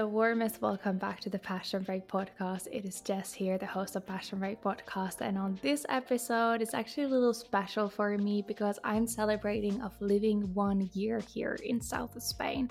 the warmest welcome back to the Passion Break podcast. It is Jess here, the host of Passion Break podcast, and on this episode, it's actually a little special for me because I'm celebrating of living one year here in south of Spain.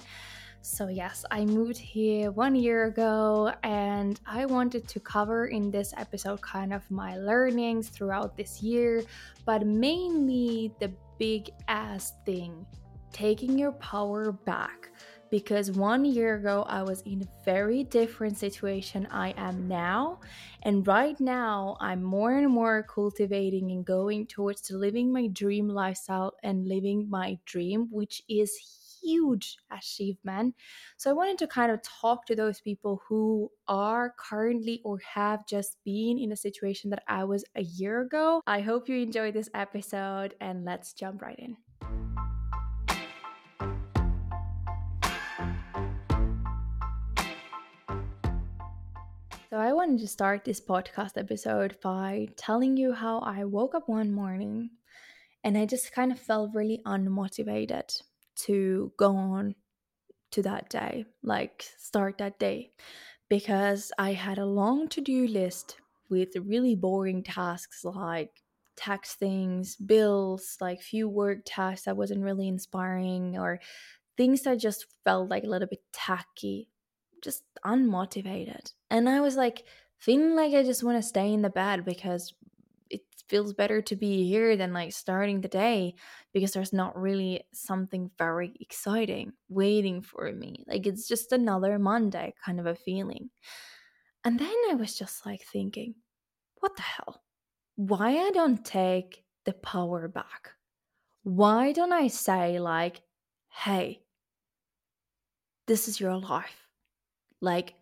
So yes, I moved here one year ago, and I wanted to cover in this episode kind of my learnings throughout this year, but mainly the big ass thing, taking your power back because one year ago I was in a very different situation I am now. And right now I'm more and more cultivating and going towards living my dream lifestyle and living my dream which is huge achievement. So I wanted to kind of talk to those people who are currently or have just been in a situation that I was a year ago. I hope you enjoyed this episode and let's jump right in So, I wanted to start this podcast episode by telling you how I woke up one morning and I just kind of felt really unmotivated to go on to that day, like start that day, because I had a long to do list with really boring tasks like tax things, bills, like few work tasks that wasn't really inspiring, or things that just felt like a little bit tacky just unmotivated. And I was like feeling like I just want to stay in the bed because it feels better to be here than like starting the day because there's not really something very exciting waiting for me. Like it's just another Monday kind of a feeling. And then I was just like thinking, what the hell? Why I don't take the power back? Why don't I say like, hey, this is your life like,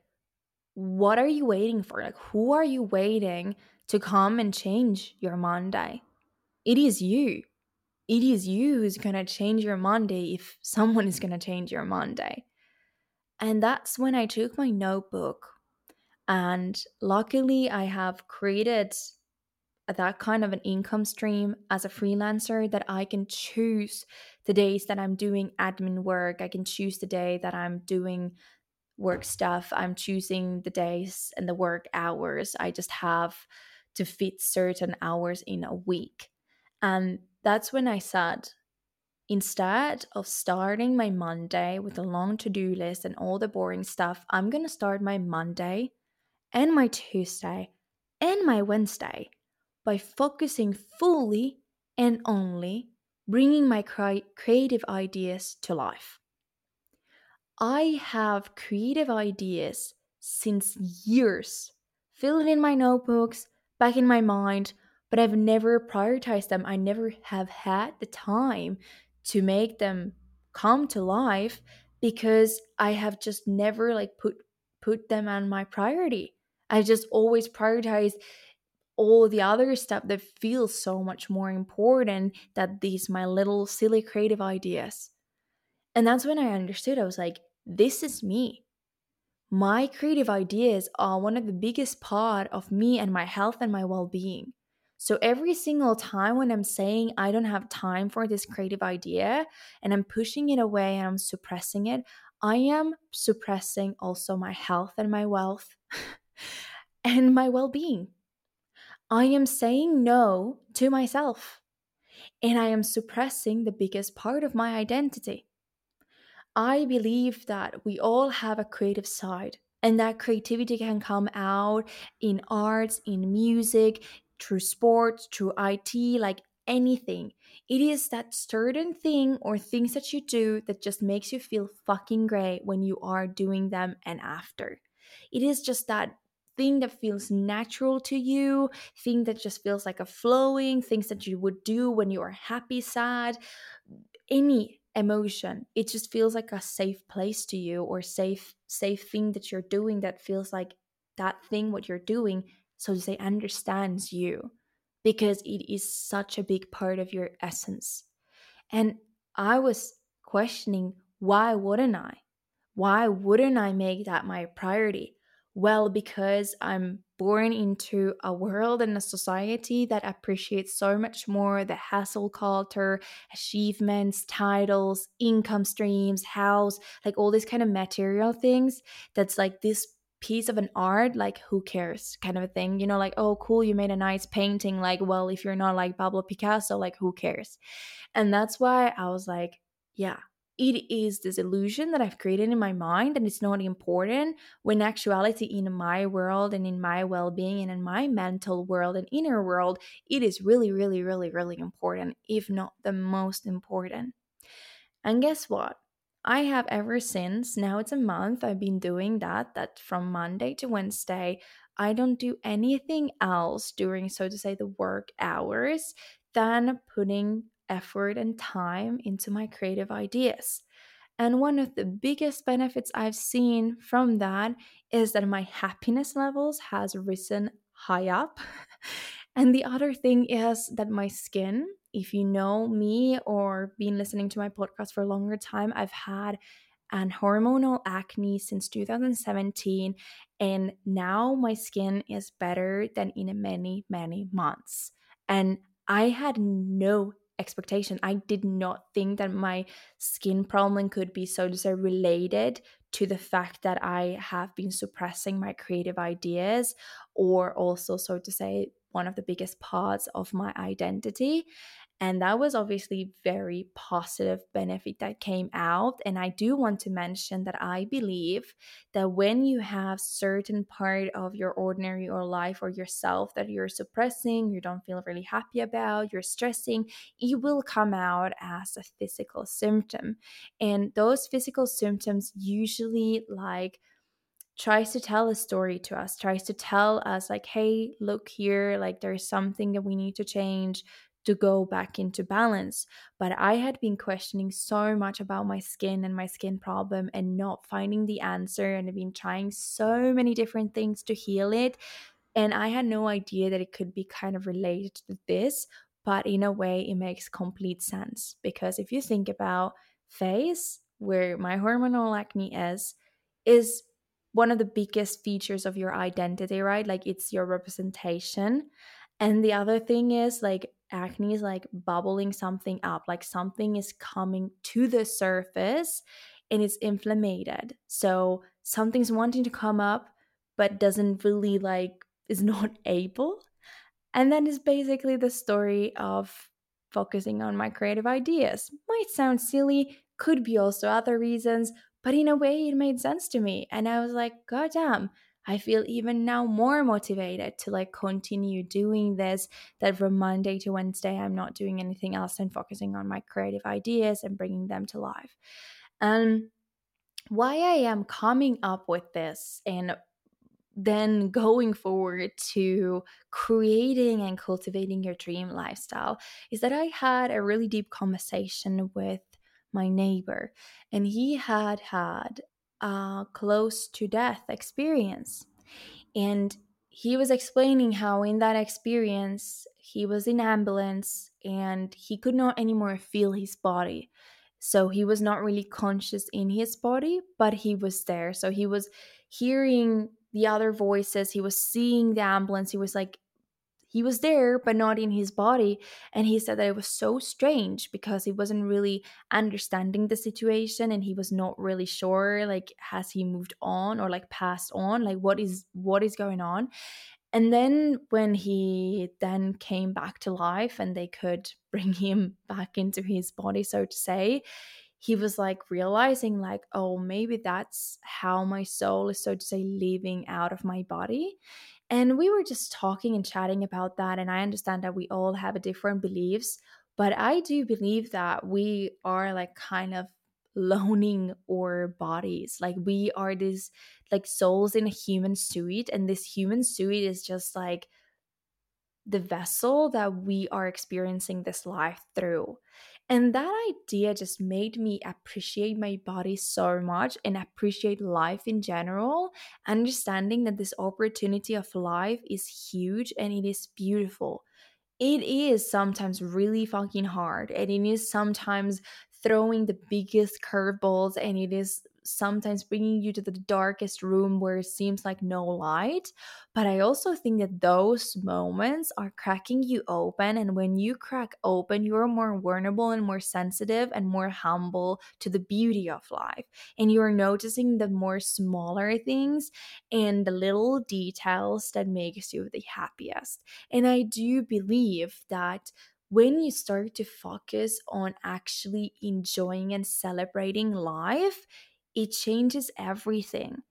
what are you waiting for? Like, who are you waiting to come and change your Monday? It is you. It is you who's going to change your Monday if someone is going to change your Monday. And that's when I took my notebook. And luckily, I have created that kind of an income stream as a freelancer that I can choose the days that I'm doing admin work. I can choose the day that I'm doing work stuff. I'm choosing the days and the work hours. I just have to fit certain hours in a week. And that's when I said, instead of starting my Monday with a long to do list and all the boring stuff, I'm going to start my Monday and my Tuesday and my Wednesday by focusing fully and only bringing my creative ideas to life. I have creative ideas since years, filled in my notebooks, back in my mind, but I've never prioritized them. I never have had the time to make them come to life because I have just never like put put them on my priority. I just always prioritize all the other stuff that feels so much more important that these my little silly creative ideas. And that's when I understood I was like this is me. My creative ideas are one of the biggest part of me and my health and my well-being. So every single time when I'm saying I don't have time for this creative idea and I'm pushing it away and I'm suppressing it, I am suppressing also my health and my wealth and my well being. I am saying no to myself and I am suppressing the biggest part of my identity. I believe that we all have a creative side and that creativity can come out in arts, in music, through sports, through IT, like anything. It is that certain thing or things that you do that just makes you feel fucking great when you are doing them and after. It is just that thing that feels natural to you, thing that just feels like a flowing, things that you would do when you are happy, sad, any emotion. It just feels like a safe place to you or safe safe thing that you're doing that feels like that thing what you're doing so to say understands you because it is such a big part of your essence. And i was questioning why wouldn't i? Why wouldn't i make that my priority Well, because I'm born into a world and a society that appreciates so much more the hustle culture, achievements, titles, income streams, house, like all these kind of material things. That's like this piece of an art, like who cares kind of a thing. You know, like, oh, cool, you made a nice painting. Like, well, if you're not like Pablo Picasso, like, who cares? And that's why I was like, yeah, it is this illusion that I've created in my mind and it's not important when actuality in my world and in my well-being and in my mental world and inner world it is really really really really important if not the most important. And guess what? I have ever since now it's a month I've been doing that that from Monday to Wednesday I don't do anything else during so to say the work hours than putting effort and time into my creative ideas. And one of the biggest benefits I've seen from that is that my happiness levels has risen high up. and the other thing is that my skin, if you know me or been listening to my podcast for a longer time, I've had an hormonal acne since 2017 and now my skin is better than in many many months. And I had no expectation. I did not think that my skin problem could be so to say related to the fact that I have been suppressing my creative ideas or also so to say one of the biggest parts of my identity and that was obviously very positive benefit that came out. And i do want to mention that i believe that when you have certain part of your ordinary or life or yourself that you're suppressing you don't feel really happy about you're stressing it will come out as a physical symptom. And those physical symptoms usually like tries to tell a story to us tries to tell us like hey look here like there's something that we need to change to go back into balance. But I had been questioning so much about my skin and my skin problem and not finding the answer. And I've been trying so many different things to heal it. And I had no idea that it could be kind of related to this. But in a way, it makes complete sense. Because if you think about face, where my hormonal acne is, is one of the biggest features of your identity, right? Like it's your representation. And the other thing is like acne is like bubbling something up, like something is coming to the surface and it's inflamed. So something's wanting to come up but doesn't really like is not able. And then it's basically the story of focusing on my creative ideas. Might sound silly, could be also other reasons, but in a way it made sense to me. And I was like, God damn, I feel even now more motivated to like continue doing this. That from Monday to Wednesday, I'm not doing anything else and focusing on my creative ideas and bringing them to life. And why I am coming up with this and then going forward to creating and cultivating your dream lifestyle is that I had a really deep conversation with my neighbor, and he had had a close to death experience. And he was explaining how in that experience he was in ambulance and he could not anymore feel his body. So he was not really conscious in his body, but he was there. So he was hearing the other voices, he was seeing the ambulance, he was like he was there but not in his body and he said that it was so strange because he wasn't really understanding the situation and he was not really sure like has he moved on or like passed on? Like what is what is going on? And then when he then came back to life and they could bring him back into his body so to say he was like realizing like oh maybe that's how my soul is so to say leaving out of my body and we were just talking and chatting about that. And I understand that we all have different beliefs, but I do believe that we are like kind of loaning our bodies. Like we are these like souls in a human suit, and this human suit is just like the vessel that we are experiencing this life through. And that idea just made me appreciate my body so much and appreciate life in general, understanding that this opportunity of life is huge and it is beautiful. It is sometimes really fucking hard and it is sometimes throwing the biggest curveballs and it is sometimes bringing you to the darkest room where it seems like no light. But I also think that those moments are cracking you open. And when you crack open, you're more vulnerable and more sensitive and more humble to the beauty of life. And you're noticing the more smaller things and the little details that makes you the happiest. And I do believe that when you start to focus on actually enjoying and celebrating life, it changes everything.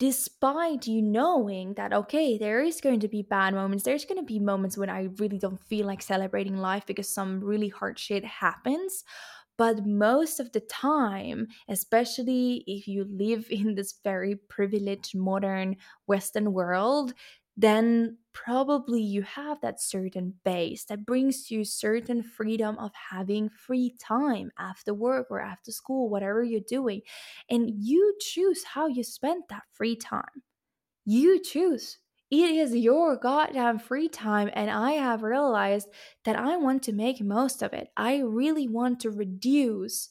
Despite you knowing that, okay, there is going to be bad moments, there's going to be moments when I really don't feel like celebrating life because some really hard shit happens. But most of the time, especially if you live in this very privileged modern Western world, then probably you have that certain base that brings you certain freedom of having free time after work or after school, whatever you're doing. And you choose how you spend that free time. You choose. It is your goddamn free time, and I have realized that I want to make most of it. I really want to reduce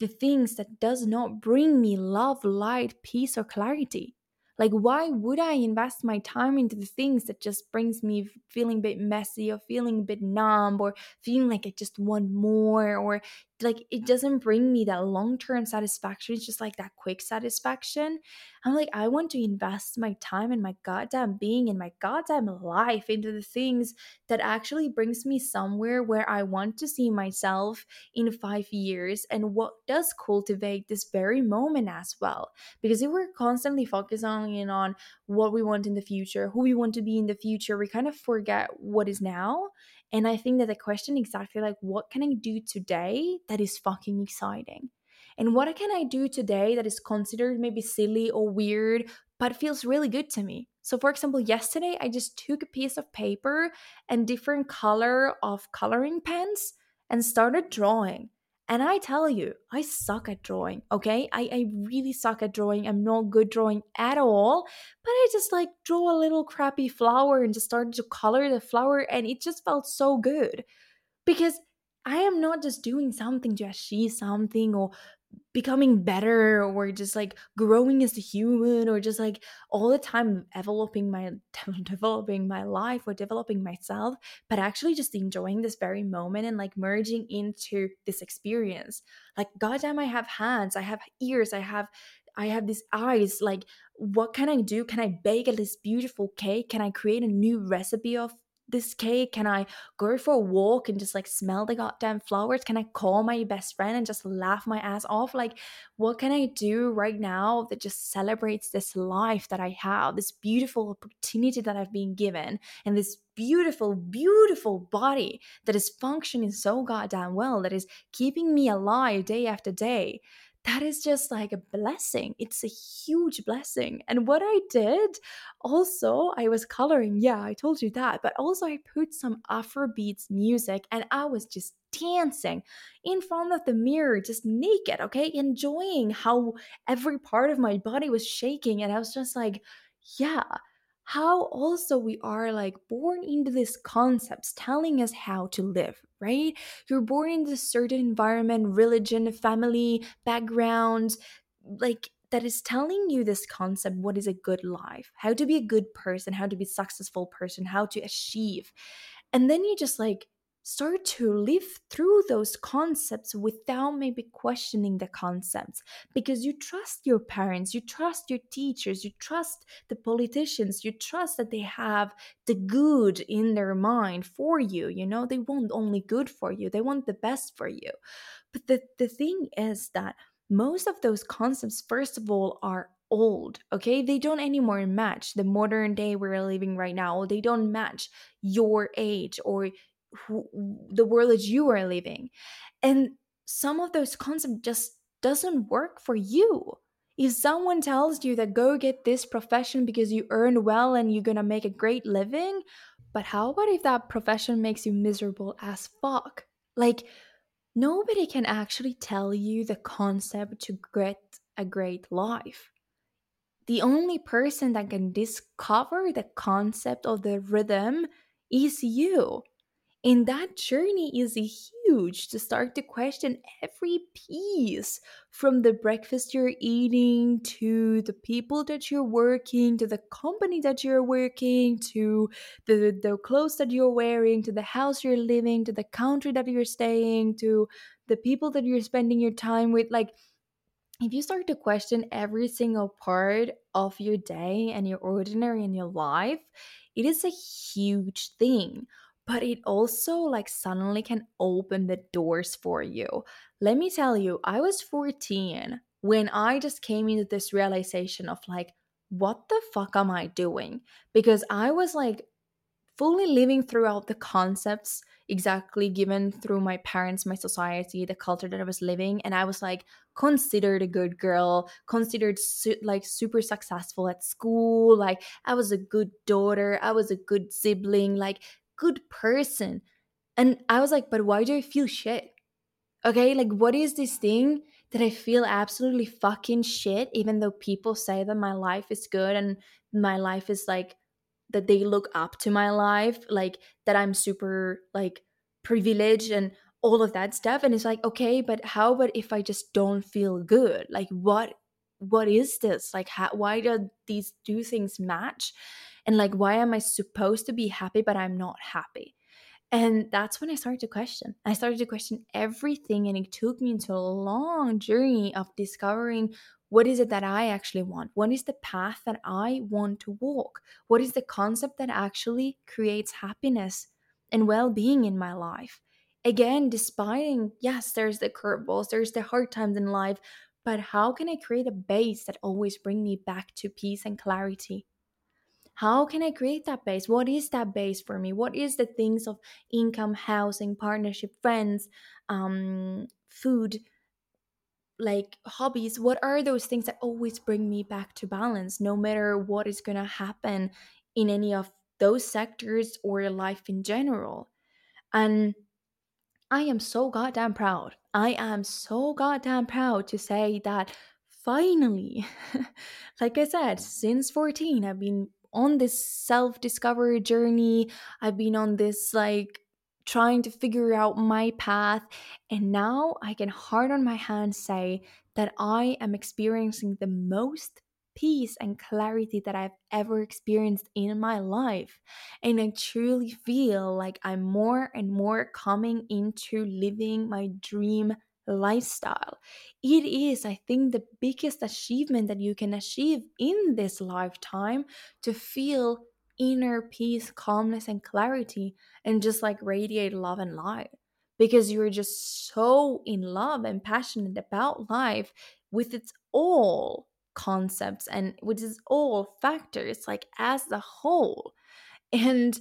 the things that does not bring me love, light, peace, or clarity. Like, why would I invest my time into the things that just brings me feeling a bit messy or feeling a bit numb or feeling like I just want more or like it doesn't bring me that long term satisfaction. It's just like that quick satisfaction. I'm like, I want to invest my time and my goddamn being and my goddamn life into the things that actually brings me somewhere where I want to see myself in five years and what does cultivate this very moment as well. Because if we're constantly focusing in on what we want in the future, who we want to be in the future, we kind of forget what is now and I think that the question exactly like, what can I do today that is fucking exciting? And what can I do today that is considered maybe silly or weird, but feels really good to me? So, for example, yesterday I just took a piece of paper and different color of coloring pens and started drawing. And I tell you, I suck at drawing, okay? I, I really suck at drawing. I'm not good drawing at all. But I just like draw a little crappy flower and just started to color the flower, and it just felt so good. Because I am not just doing something to achieve something or becoming better or just like growing as a human or just like all the time developing my developing my life or developing myself but actually just enjoying this very moment and like merging into this experience like goddamn i have hands i have ears i have I have these eyes. Like, what can I do? Can I bake this beautiful cake? Can I create a new recipe of this cake? Can I go for a walk and just like smell the goddamn flowers? Can I call my best friend and just laugh my ass off? Like, what can I do right now that just celebrates this life that I have, this beautiful opportunity that I've been given, and this beautiful, beautiful body that is functioning so goddamn well, that is keeping me alive day after day? That is just like a blessing. It's a huge blessing. And what I did also, I was coloring. Yeah, I told you that. But also, I put some Afrobeats music and I was just dancing in front of the mirror, just naked, okay? Enjoying how every part of my body was shaking. And I was just like, yeah, how also we are like born into these concepts telling us how to live, right? You're born into a certain environment, religion, family, background, like that is telling you this concept what is a good life, how to be a good person, how to be a successful person, how to achieve. And then you just like start to live through those concepts without maybe questioning the concepts because you trust your parents, you trust your teachers, you trust the politicians, you trust that they have the good in their mind for you. You know, they want only good for you, they want the best for you. But the, the thing is that most of those concepts, first of all, are old okay they don't anymore match the modern day we're living right now they don't match your age or who, the world that you are living. And some of those concepts just doesn't work for you. If someone tells you that go get this profession because you earn well and you're gonna make a great living but how about if that profession makes you miserable as fuck? Like nobody can actually tell you the concept to get a great life. The only person that can discover the concept of the rhythm is you and that journey is huge to start to question every piece from the breakfast you're eating to the people that you're working to the company that you're working to the, the clothes that you're wearing to the house you're living to the country that you're staying to the people that you're spending your time with like if you start to question every single part of your day and your ordinary in your life, it is a huge thing. But it also like suddenly can open the doors for you. Let me tell you, I was 14 when I just came into this realization of like, what the fuck am I doing? Because I was like fully living throughout the concepts exactly given through my parents, my society, the culture that I was living. And I was like considered a good girl, considered su- like super successful at school. Like I was a good daughter, I was a good sibling, like good person. And I was like, but why do I feel shit? Okay, like what is this thing that I feel absolutely fucking shit, even though people say that my life is good and my life is like that they look up to my life like that i'm super like privileged and all of that stuff and it's like okay but how about if i just don't feel good like what what is this like how, why do these two things match and like why am i supposed to be happy but i'm not happy and that's when I started to question. I started to question everything, and it took me into a long journey of discovering what is it that I actually want? What is the path that I want to walk? What is the concept that actually creates happiness and well being in my life? Again, despite, yes, there's the curveballs, there's the hard times in life, but how can I create a base that always bring me back to peace and clarity? How can I create that base? What is that base for me? What is the things of income, housing, partnership, friends, um, food, like hobbies what are those things that always bring me back to balance no matter what is going to happen in any of those sectors or life in general and i am so goddamn proud i am so goddamn proud to say that finally like i said since 14 i've been on this self discovery journey i've been on this like trying to figure out my path. And now I can hard on my hand say that I am experiencing the most peace and clarity that I've ever experienced in my life. And I truly feel like I'm more and more coming into living my dream lifestyle. It is, I think, the biggest achievement that you can achieve in this lifetime to feel inner peace, calmness, and clarity, and just like radiate love and light because you're just so in love and passionate about life with its all concepts and with its all factors, like as the whole. And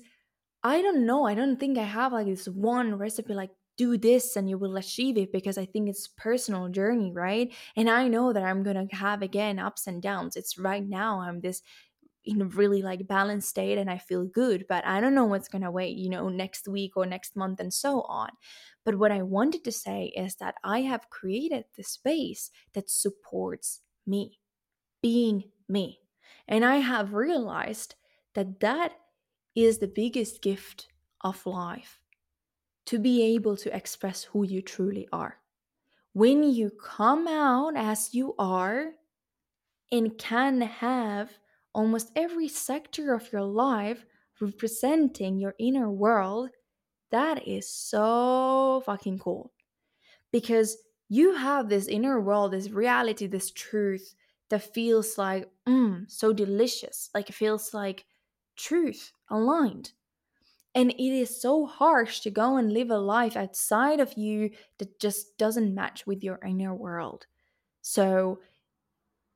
I don't know, I don't think I have like this one recipe like do this and you will achieve it because I think it's personal journey, right? And I know that I'm gonna have again ups and downs. It's right now I'm this in a really like balanced state and I feel good, but I don't know what's to wait, you know, next week or next month and so on. But what I wanted to say is that I have created the space that supports me, being me. And I have realized that that is the biggest gift of life to be able to express who you truly are. When you come out as you are and can have almost every sector of your life representing your inner world, that is so fucking cool. Because you have this inner world, this reality, this truth that feels like, mm, so delicious. Like it feels like truth aligned. And it is so harsh to go and live a life outside of you that just doesn't match with your inner world. So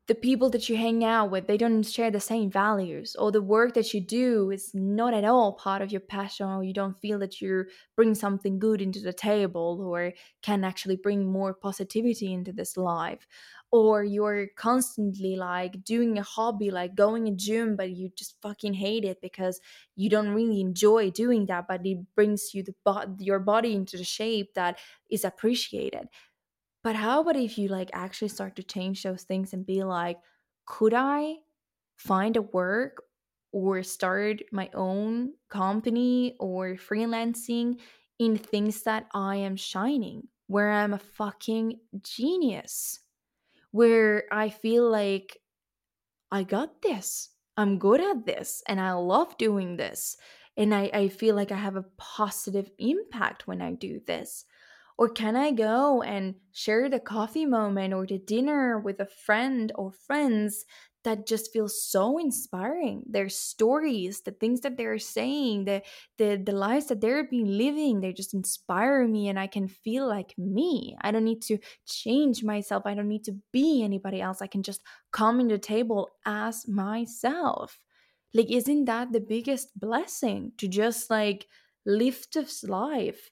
the people that you hang out with they don't share the same values or the work that you do is not at all part of your passion or you don't feel that you bring something good into the table or can actually bring more positivity into this life. Or you're constantly like doing a hobby like going a gym but you just fucking hate it because you don't really enjoy doing that but it brings you the bo- your body into the shape that is appreciated but how about if you like actually start to change those things and be like, could I find a work or start my own company or freelancing in things that I am shining, where I'm a fucking genius, where I feel like I got this. I'm good at this and I love doing this. And I, I feel like I have a positive impact when I do this. Or can I go and share the coffee moment or the dinner with a friend or friends that just feels so inspiring. Their stories, the things that they're saying, the the the lives that they're being living, they just inspire me and I can feel like me. I don't need to change myself. I don't need to be anybody else. I can just come in the table as myself. Like isn't that the biggest blessing to just like live this life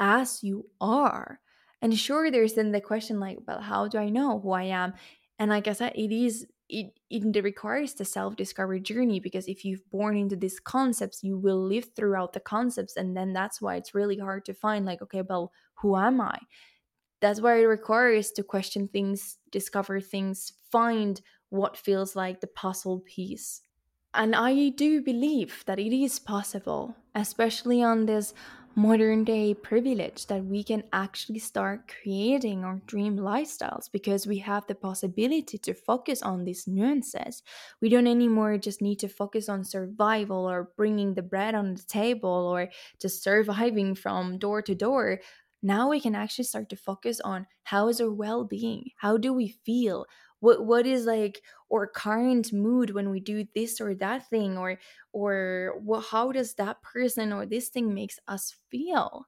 as you are? And sure, there's then the question like, well, how do I know who I am? And like I said, it is it, it requires the self-discovery journey because if you've born into these concepts you will live throughout the concepts and then that's why it's really hard to find like okay well who am i that's why it requires to question things discover things find what feels like the puzzle piece and i do believe that it is possible especially on this modern day privilege that we can actually start creating our dream lifestyles because we have the possibility to focus on these nuances. We don't anymore just need to focus on survival or bringing the bread on the table or just surviving from door to door. Now we can actually start to focus on how is our well-being? How do we feel? What what is like our current mood when we do this or that thing or or what how does that person or this thing makes us feel?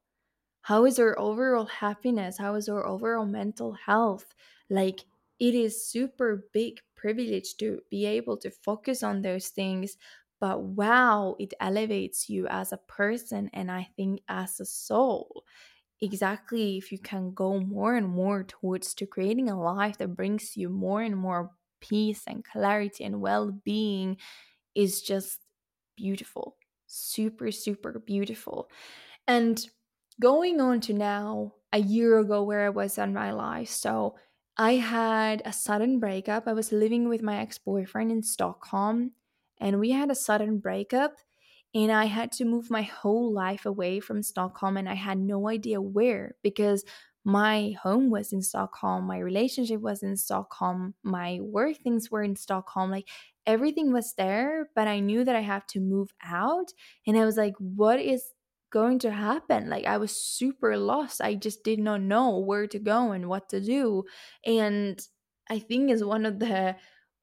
How is our overall happiness? How is our overall mental health? Like it is super big privilege to be able to focus on those things but wow it elevates you as a person and i think as a soul exactly if you can go more and more towards to creating a life that brings you more and more peace and clarity and well-being is just beautiful super super beautiful. And going on to now a year ago where i was in my life so i had a sudden breakup. I was living with my ex-boyfriend in stockholm and we had a sudden breakup and I had to move my whole life away from Stockholm and I had no idea where because my home was in Stockholm, my relationship was in Stockholm, my work things were in Stockholm. Like everything was there, but I knew that I have to move out. And I was like, what is going to happen? Like I was super lost. I just did not know where to go and what to do. And I think is one of the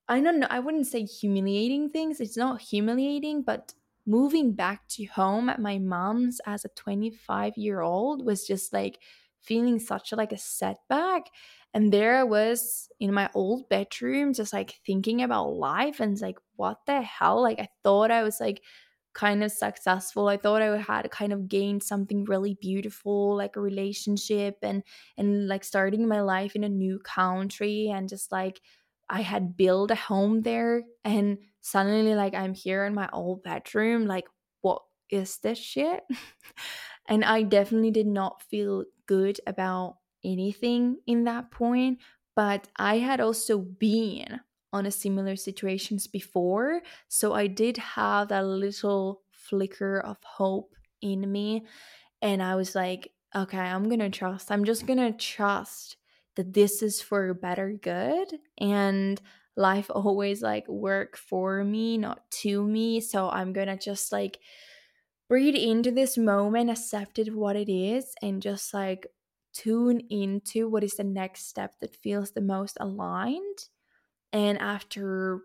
I don't know, I wouldn't say humiliating things. It's not humiliating, but moving back to home at my mom's as a 25 year old was just like feeling such a, like a setback. And there i was in my old bedroom just like thinking about life and like what the hell? Like i thought i was like kind of successful. I thought i had kind of gained something really beautiful like a relationship and and like starting my life in a new country and just like I had built a home there and suddenly like I'm here in my old bedroom like what is this shit? and I definitely did not feel good about anything in that point, but I had also been on a similar situations before, so I did have that little flicker of hope in me and I was like, okay, I'm going to trust. I'm just going to trust that this is for better good and life always like work for me not to me so i'm gonna just like breathe into this moment accept it what it is and just like tune into what is the next step that feels the most aligned and after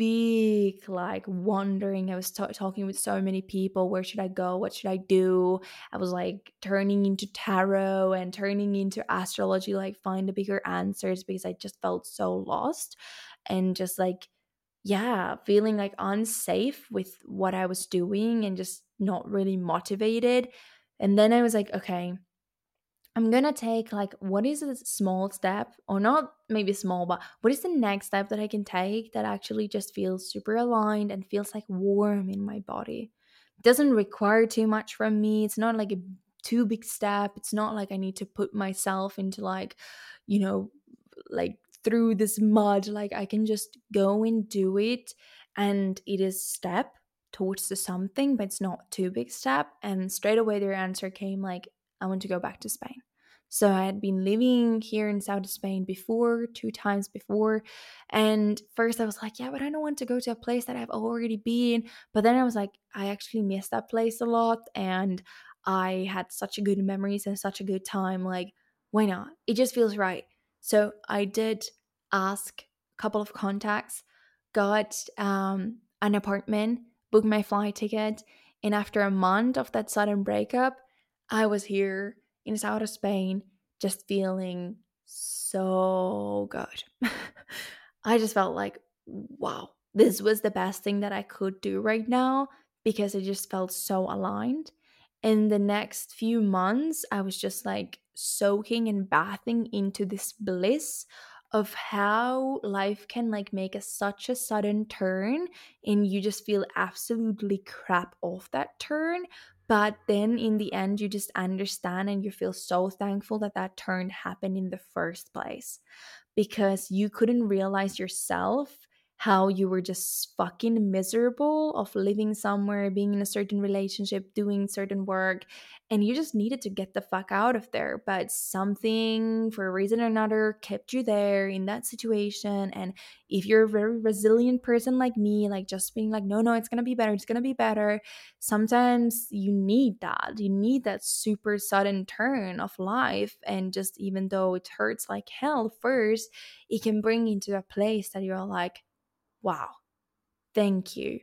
big like wondering i was t- talking with so many people where should i go? What should i do? I was like turning into tarot and turning into astrology like find the bigger answers because i just felt so lost and just like yeah feeling like unsafe with what i was doing and just not really motivated. And then i was like okay I'm gonna take like what is a small step, or not maybe small, but what is the next step that I can take that actually just feels super aligned and feels like warm in my body? It doesn't require too much from me. It's not like a too big step. It's not like I need to put myself into like, you know, like through this mud. Like I can just go and do it. And it is step towards the something, but it's not too big step. And straight away their answer came like, I want to go back to Spain. So I had been living here in South Spain before, two times before. And first I was like, yeah, but I don't want to go to a place that I've already been. But then I was like, I actually miss that place a lot. And I had such a good memories and such a good time. Like, why not? It just feels right. So I did ask a couple of contacts, got um, an apartment, booked my flight ticket, and after a month of that sudden breakup, I was here in south of Spain just feeling so good. I just felt like, wow, this was the best thing that I could do right now because I just felt so aligned. In the next few months, I was just like soaking and bathing into this bliss of how life can like make a, such a sudden turn and you just feel absolutely crap off that turn but then in the end you just understand and you feel so thankful that that turn happened in the first place because you couldn't realize yourself how you were just fucking miserable of living somewhere, being in a certain relationship, doing certain work, and you just needed to get the fuck out of there. But something, for a reason or another, kept you there in that situation. And if you're a very resilient person like me, like just being like, no, no, it's gonna be better, it's gonna be better, sometimes you need that. You need that super sudden turn of life. And just even though it hurts like hell first, it can bring you into a place that you're like, wow, thank you.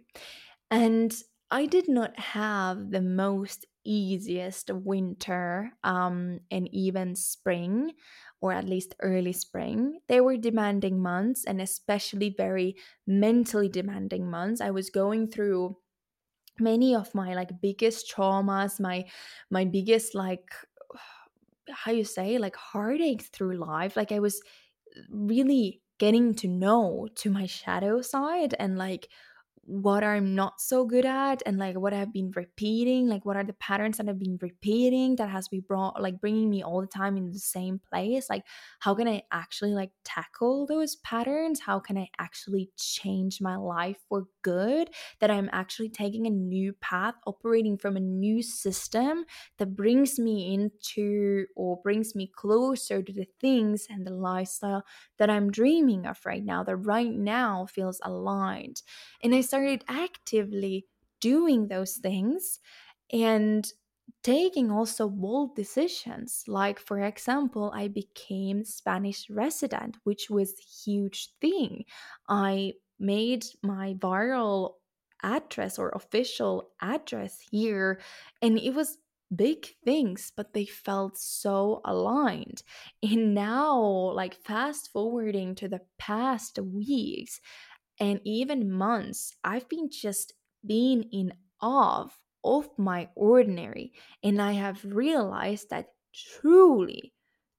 And I did not have the most easiest winter um, and even spring, or at least early spring. They were demanding months and especially very mentally demanding months. I was going through many of my like biggest traumas, my my biggest like how you say like heartaches through life. Like I was really getting to know to my shadow side and like what I'm not so good at and like what I've been repeating, like what are the patterns that I've been repeating that has been brought like bringing me all the time in the same place. Like how can I actually like tackle those patterns? How can I actually change my life for good? That I'm actually taking a new path, operating from a new system that brings me into or brings me closer to the things and the lifestyle that I'm dreaming of right now, that right now feels aligned. And I started actively doing those things and taking also bold decisions. Like for example i became spanish resident which was a huge thing. I made my viral address or official address here and it was big things but they felt so aligned. And now like fast forwarding to the past weeks and even months, I've been just being in awe of my ordinary. And I have realized that truly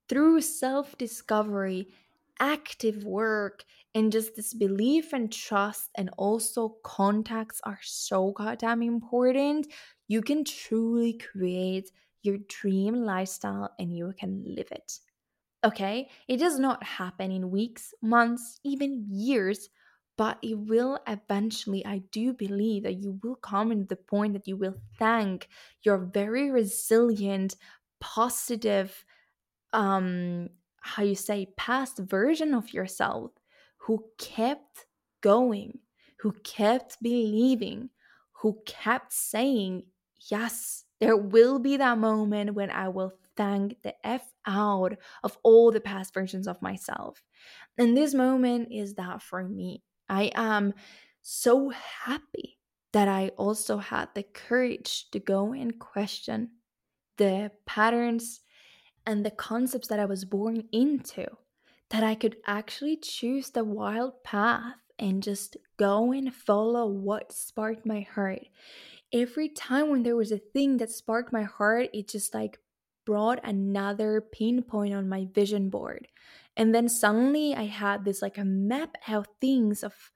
through self discovery, active work, and just this belief and trust, and also contacts are so goddamn important. You can truly create your dream lifestyle and you can live it. Okay? It does not happen in weeks, months, even years but it will eventually i do believe that you will come to the point that you will thank your very resilient positive um how you say past version of yourself who kept going who kept believing who kept saying yes there will be that moment when i will thank the f out of all the past versions of myself. And this moment is that for me I am so happy that I also had the courage to go and question the patterns and the concepts that I was born into, that I could actually choose the wild path and just go and follow what sparked my heart. Every time when there was a thing that sparked my heart, it just like brought another pinpoint on my vision board. And then suddenly I had this like a map out things of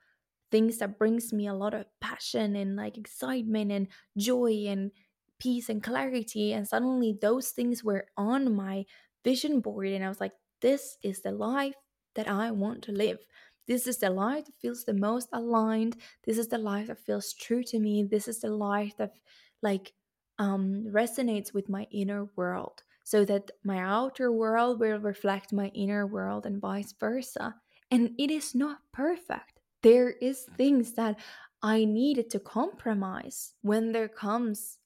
things that brings me a lot of passion and like excitement and joy and peace and clarity. And suddenly those things were on my vision board. And I was like, this is the life that I want to live. This is the life that feels the most aligned. This is the life that feels true to me. This is the life that like um resonates with my inner world. So that my outer world will reflect my inner world and vice versa. And it is not perfect. There is things that I needed to compromise when there comes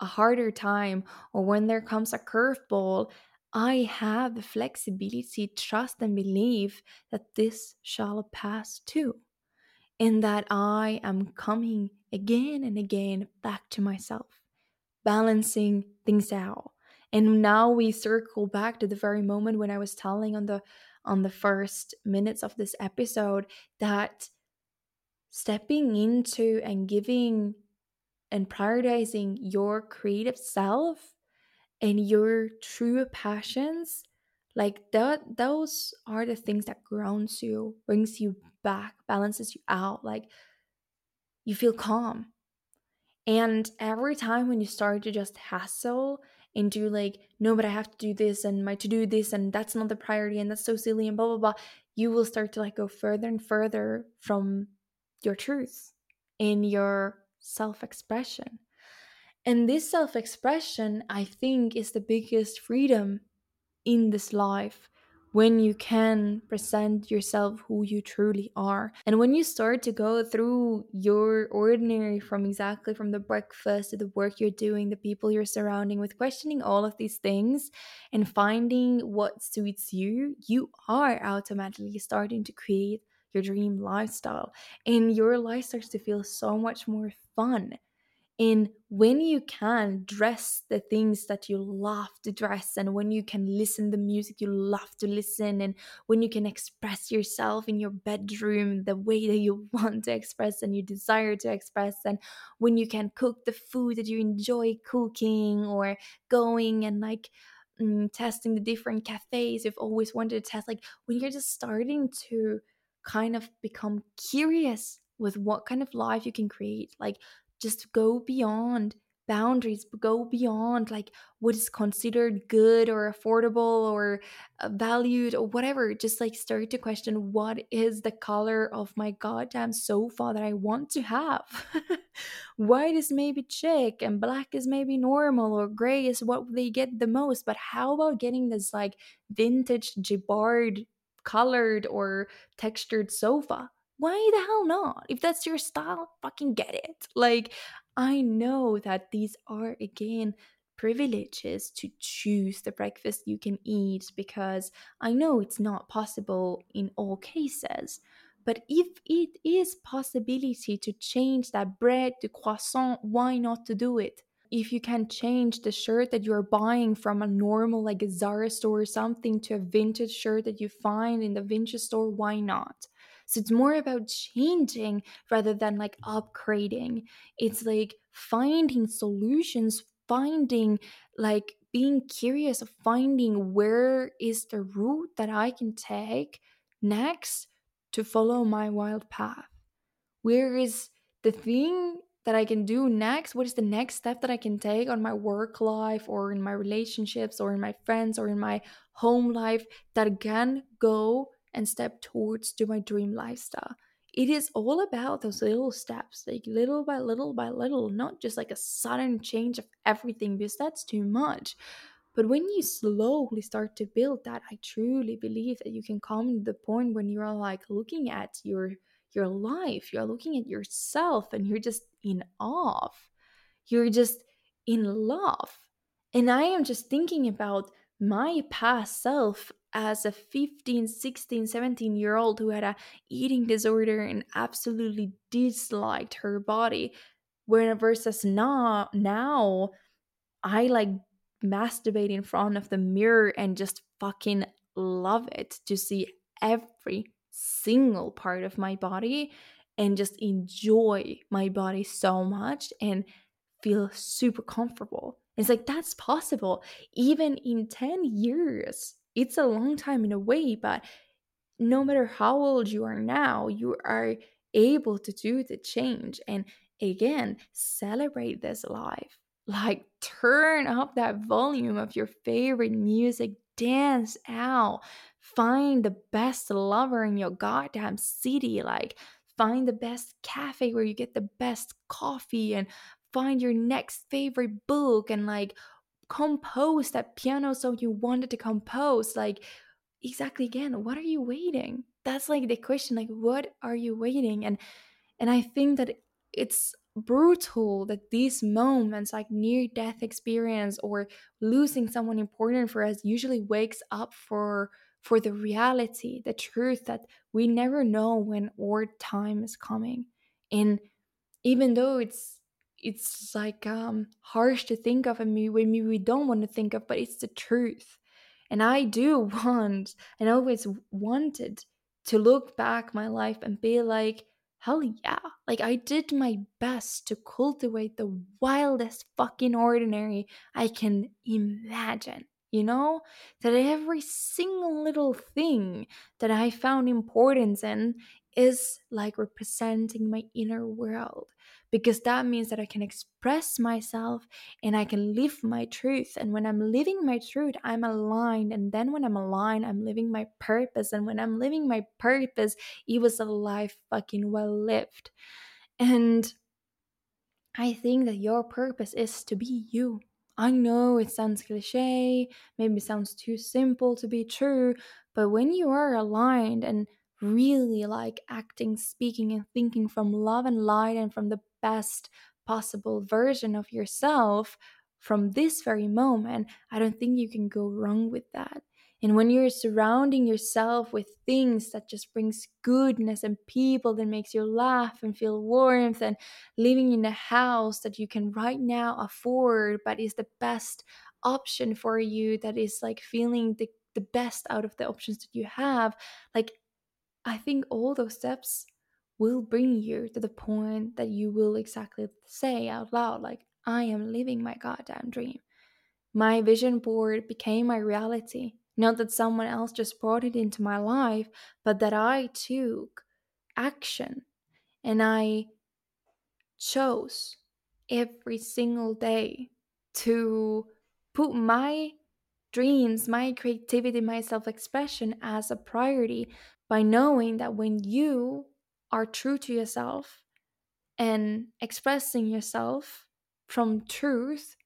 a harder time or when there comes a curveball. I have the flexibility, trust, and believe that this shall pass too. And that I am coming again and again back to myself, balancing things out. And now we circle back to the very moment when I was telling on the on the first minutes of this episode that stepping into and giving and prioritizing your creative self and your true passions like that those are the things that grounds you brings you back balances you out like you feel calm. And every time when you start to just hassle do like no but i have to do this and my to do this and that's not the priority and that's so silly and blah blah blah you will start to like go further and further from your truth in your self-expression. And this self-expression i think is the biggest freedom in this life when you can present yourself who you truly are. And when you start to go through your ordinary from exactly from the breakfast to the work you're doing the people you're surrounding with questioning all of these things and finding what suits you you are automatically starting to create your dream lifestyle. And your life starts to feel so much more fun in when you can dress the things that you love to dress and when you can listen the music you love to listen and when you can express yourself in your bedroom the way that you want to express and you desire to express and when you can cook the food that you enjoy cooking or going and like mm, testing the different cafes you've always wanted to test like when you're just starting to kind of become curious with what kind of life you can create like just go beyond boundaries go beyond like what is considered good or affordable or uh, valued or whatever. Just like start to question what is the color of my goddamn sofa that i want to have? White is maybe chic and black is maybe normal or gray is what they get the most but how about getting this like vintage jacquard colored or textured sofa why the hell not? If that's your style, fucking get it. Like, I know that these are, again, privileges to choose the breakfast you can eat because I know it's not possible in all cases. But if it is possibility to change that bread to croissant, why not to do it? If you can change the shirt that you're buying from a normal like a Zara store or something to a vintage shirt that you find in the vintage store, why not? So it's more about changing rather than like mm. upgrading. It's like finding solutions, finding like being curious of finding where is the route that I can take next to follow my wild path. Where is the thing that I can do next? What is the next step that I can take on my work life or in my relationships or in my friends or in my home life that can go and step towards to my dream lifestyle. It is all about those little steps, like little by little by little, not just like a sudden change of everything because that's too much. But when you slowly start to build that, I truly believe that you can come to the point when you're like looking at your your life, you're looking at yourself and you're just in awe. You're just in love. And I am just thinking about my past self as a 15 16 17 year old who had a eating disorder and absolutely disliked her body where versus now now i like masturbate in front of the mirror and just fucking love it to see every single part of my body and just enjoy my body so much and feel super comfortable. It's like that's possible. Even in 10 years it's a long time in a way, but no matter how old you are now, you are able to do the change and again celebrate this life. Like, turn up that volume of your favorite music, dance out, find the best lover in your goddamn city. Like, find the best cafe where you get the best coffee and find your next favorite book and like compose that piano song you wanted to compose like exactly again what are you waiting? That's like the question like what are you waiting? And and i think that it's brutal that these moments like near death experience or losing someone important for us usually wakes up for for the reality the truth that we never know when our time is coming. And even though it's it's like um harsh to think of and maybe maybe we don't want to think of but it's the truth. And i do want and always wanted to look back my life and be like hell yeah like i did my best to cultivate the wildest fucking ordinary i can imagine you know? That every single little thing that i found importance in is like representing my inner world because that means that I can express myself and I can live my truth. And when I'm living my truth, I'm aligned. And then when I'm aligned, I'm living my purpose. And when I'm living my purpose, it was a life fucking well lived. And I think that your purpose is to be you. I know it sounds cliche, maybe sounds too simple to be true, but when you are aligned and really like acting, speaking, and thinking from love and light and from the best possible version of yourself from this very moment, I don't think you can go wrong with that. And when you're surrounding yourself with things that just brings goodness and people that makes you laugh and feel warmth and living in a house that you can right now afford but is the best option for you that is like feeling the, the best out of the options that you have like I think all those steps will bring you to the point that you will exactly say out loud, like, I am living my goddamn dream. My vision board became my reality. Not that someone else just brought it into my life, but that I took action and I chose every single day to put my dreams, my creativity, my self expression as a priority by knowing that when you are true to yourself and expressing yourself from truth,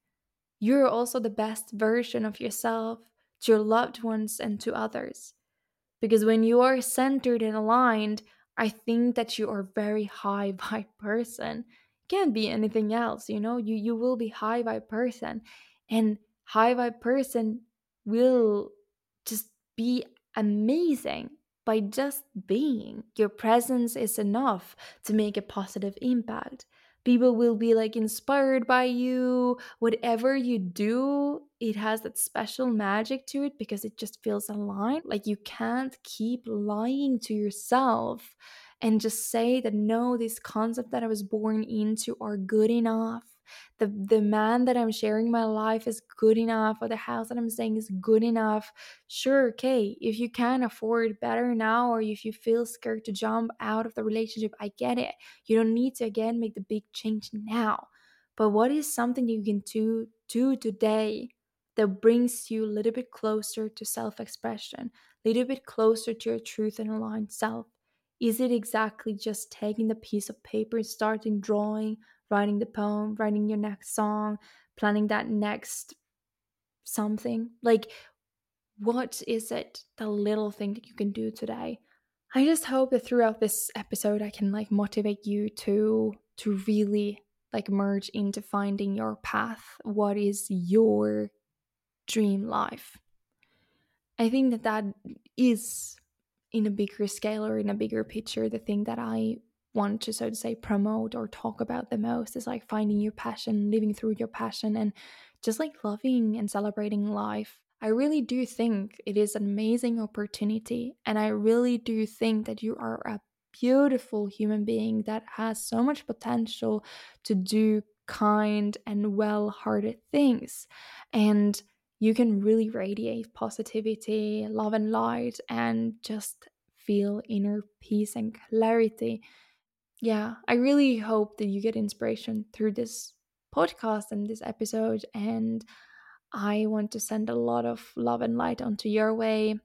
you're also the best version of yourself to your loved ones and to others. Because when you are centered and aligned, I think that you are very high vibe person. Can't be anything else, you know. You you will be high vibe person, and high vibe person will just be amazing by just being. Your presence is enough to make a positive impact. People will be like inspired by you. Whatever you do, it has that special magic to it because it just feels aligned. Like you can't keep lying to yourself and just say that no, this concept that I was born into are good enough the the man that i'm sharing my life is good enough or the house that i'm staying is good enough. Sure okay if you can afford better now or if you feel scared to jump out of the relationship i get it. You don't need to again make the big change now. But what is something you can do do today that brings you a little bit closer to self-expression a little bit closer to your truth and aligned self? Is it exactly just taking the piece of paper and starting drawing writing the poem, writing your next song, planning that next something. Like, what is it, the little thing that you can do today? I just hope that throughout this episode I can like motivate you to to really like merge into finding your path. What is your dream life? I think that that is in a bigger scale or in a bigger picture the thing that I want to so to say promote or talk about the most is like finding your passion living through your passion and just like loving and celebrating life. I really do think it is an amazing opportunity and i really do think that you are a beautiful human being that has so much potential to do kind and well-hearted things and you can really radiate positivity love and light and just feel inner peace and clarity yeah, I really hope that you get inspiration through this podcast and this episode. And I want to send a lot of love and light onto your way.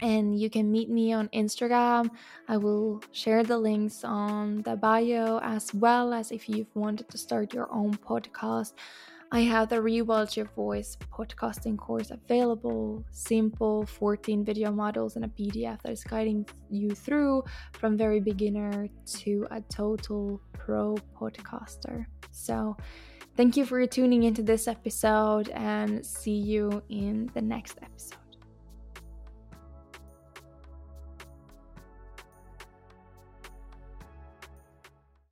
And you can meet me on Instagram. I will share the links on the bio as well as if you've wanted to start your own podcast. I have the Rewild Your Voice podcasting course available, simple 14 video models and a PDF that is guiding you through from very beginner to a total pro podcaster. So, thank you for tuning into this episode and see you in the next episode.